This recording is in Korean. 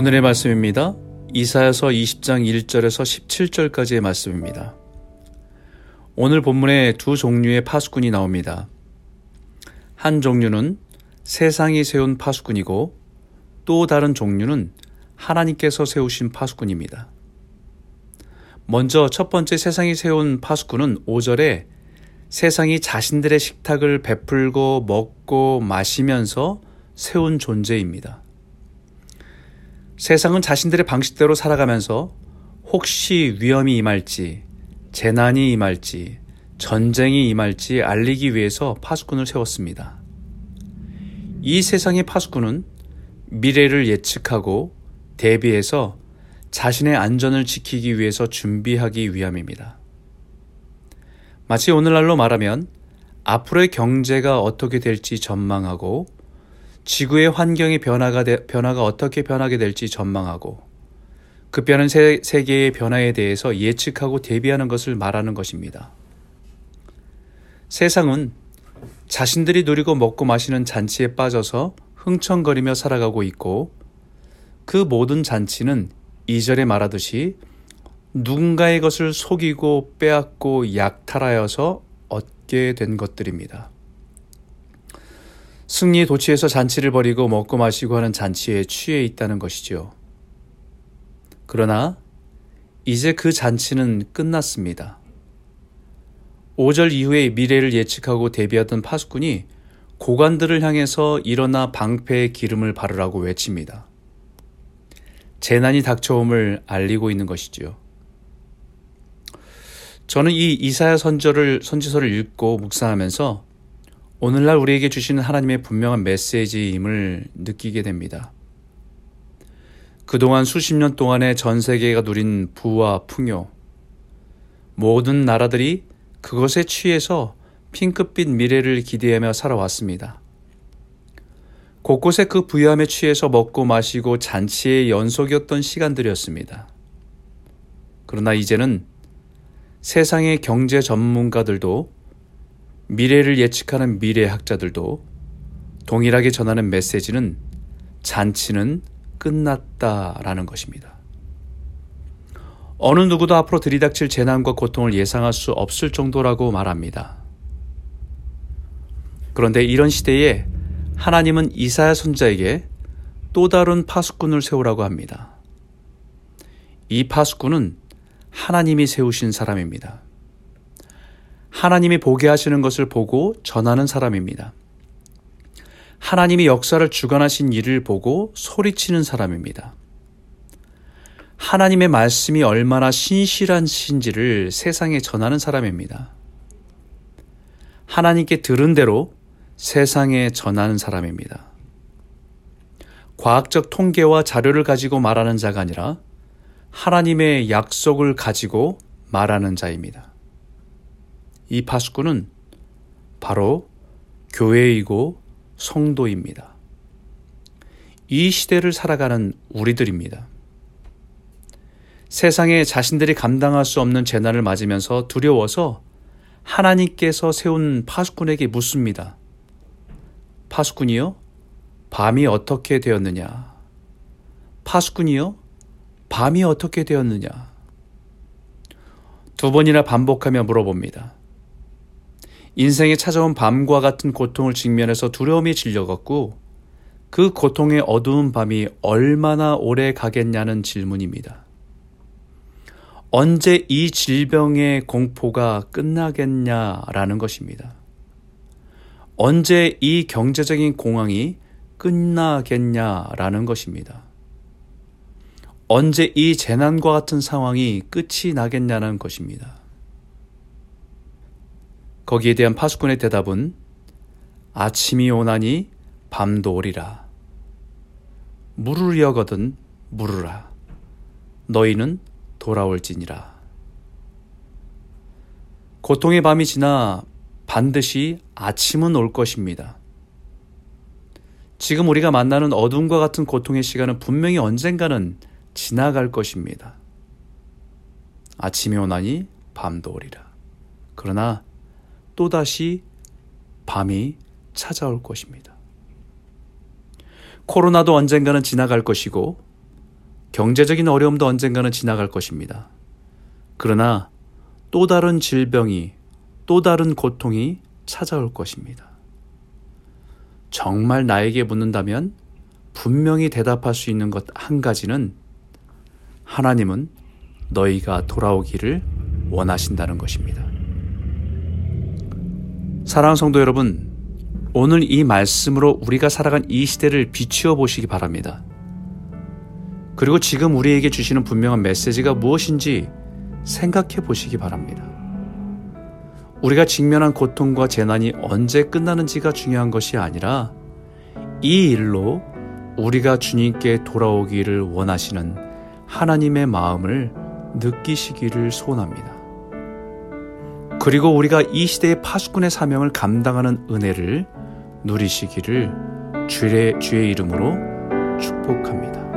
오늘의 말씀입니다. 이사야서 20장 1절에서 17절까지의 말씀입니다. 오늘 본문에 두 종류의 파수꾼이 나옵니다. 한 종류는 세상이 세운 파수꾼이고 또 다른 종류는 하나님께서 세우신 파수꾼입니다. 먼저 첫 번째 세상이 세운 파수꾼은 5절에 세상이 자신들의 식탁을 베풀고 먹고 마시면서 세운 존재입니다. 세상은 자신들의 방식대로 살아가면서 혹시 위험이 임할지, 재난이 임할지, 전쟁이 임할지 알리기 위해서 파수꾼을 세웠습니다. 이 세상의 파수꾼은 미래를 예측하고 대비해서 자신의 안전을 지키기 위해서 준비하기 위함입니다. 마치 오늘날로 말하면 앞으로의 경제가 어떻게 될지 전망하고 지구의 환경의 변화가, 되, 변화가 어떻게 변하게 될지 전망하고 급변하는 세, 세계의 변화에 대해서 예측하고 대비하는 것을 말하는 것입니다. 세상은 자신들이 누리고 먹고 마시는 잔치에 빠져서 흥청거리며 살아가고 있고 그 모든 잔치는 이절에 말하듯이 누군가의 것을 속이고 빼앗고 약탈하여서 얻게 된 것들입니다. 승리 도취에서 잔치를 벌이고 먹고 마시고 하는 잔치에 취해 있다는 것이지요. 그러나 이제 그 잔치는 끝났습니다. 5절 이후에 미래를 예측하고 대비하던 파수꾼이 고관들을 향해서 일어나 방패에 기름을 바르라고 외칩니다. 재난이 닥쳐옴을 알리고 있는 것이지요. 저는 이 이사야 선절을 선지서를 읽고 묵상하면서 오늘날 우리에게 주시는 하나님의 분명한 메시지임을 느끼게 됩니다. 그동안 수십 년 동안의 전 세계가 누린 부와 풍요, 모든 나라들이 그것에 취해서 핑크빛 미래를 기대하며 살아왔습니다. 곳곳에 그 부유함에 취해서 먹고 마시고 잔치의 연속이었던 시간들이었습니다. 그러나 이제는 세상의 경제 전문가들도 미래를 예측하는 미래학자들도 동일하게 전하는 메시지는 잔치는 끝났다라는 것입니다. 어느 누구도 앞으로 들이닥칠 재난과 고통을 예상할 수 없을 정도라고 말합니다. 그런데 이런 시대에 하나님은 이사야 선자에게 또 다른 파수꾼을 세우라고 합니다. 이 파수꾼은 하나님이 세우신 사람입니다. 하나님이 보게 하시는 것을 보고 전하는 사람입니다. 하나님이 역사를 주관하신 일을 보고 소리치는 사람입니다. 하나님의 말씀이 얼마나 신실한 신지를 세상에 전하는 사람입니다. 하나님께 들은 대로 세상에 전하는 사람입니다. 과학적 통계와 자료를 가지고 말하는 자가 아니라 하나님의 약속을 가지고 말하는 자입니다. 이 파수꾼은 바로 교회이고 성도입니다. 이 시대를 살아가는 우리들입니다. 세상에 자신들이 감당할 수 없는 재난을 맞으면서 두려워서 하나님께서 세운 파수꾼에게 묻습니다. 파수꾼이요? 밤이 어떻게 되었느냐? 파수꾼이요? 밤이 어떻게 되었느냐? 두 번이나 반복하며 물어봅니다. 인생에 찾아온 밤과 같은 고통을 직면해서 두려움이 질려갔고 그 고통의 어두운 밤이 얼마나 오래 가겠냐는 질문입니다. 언제 이 질병의 공포가 끝나겠냐라는 것입니다. 언제 이 경제적인 공황이 끝나겠냐라는 것입니다. 언제 이 재난과 같은 상황이 끝이 나겠냐는 것입니다. 거기에 대한 파수꾼의 대답은 아침이 오나니 밤도 오리라. 물으려거든 물으라. 너희는 돌아올지니라. 고통의 밤이 지나 반드시 아침은 올 것입니다. 지금 우리가 만나는 어둠과 같은 고통의 시간은 분명히 언젠가는 지나갈 것입니다. 아침이 오나니 밤도 오리라. 그러나 또다시 밤이 찾아올 것입니다. 코로나도 언젠가는 지나갈 것이고 경제적인 어려움도 언젠가는 지나갈 것입니다. 그러나 또 다른 질병이, 또 다른 고통이 찾아올 것입니다. 정말 나에게 묻는다면 분명히 대답할 수 있는 것 한 가지는 하나님은 너희가 돌아오기를 원하신다는 것입니다. 사랑하는 성도 여러분, 오늘 이 말씀으로 우리가 살아간 이 시대를 비추어 보시기 바랍니다. 그리고 지금 우리에게 주시는 분명한 메시지가 무엇인지 생각해 보시기 바랍니다. 우리가 직면한 고통과 재난이 언제 끝나는지가 중요한 것이 아니라 이 일로 우리가 주님께 돌아오기를 원하시는 하나님의 마음을 느끼시기를 소원합니다. 그리고 우리가 이 시대의 파수꾼의 사명을 감당하는 은혜를 누리시기를 주의, 주의 이름으로 축복합니다.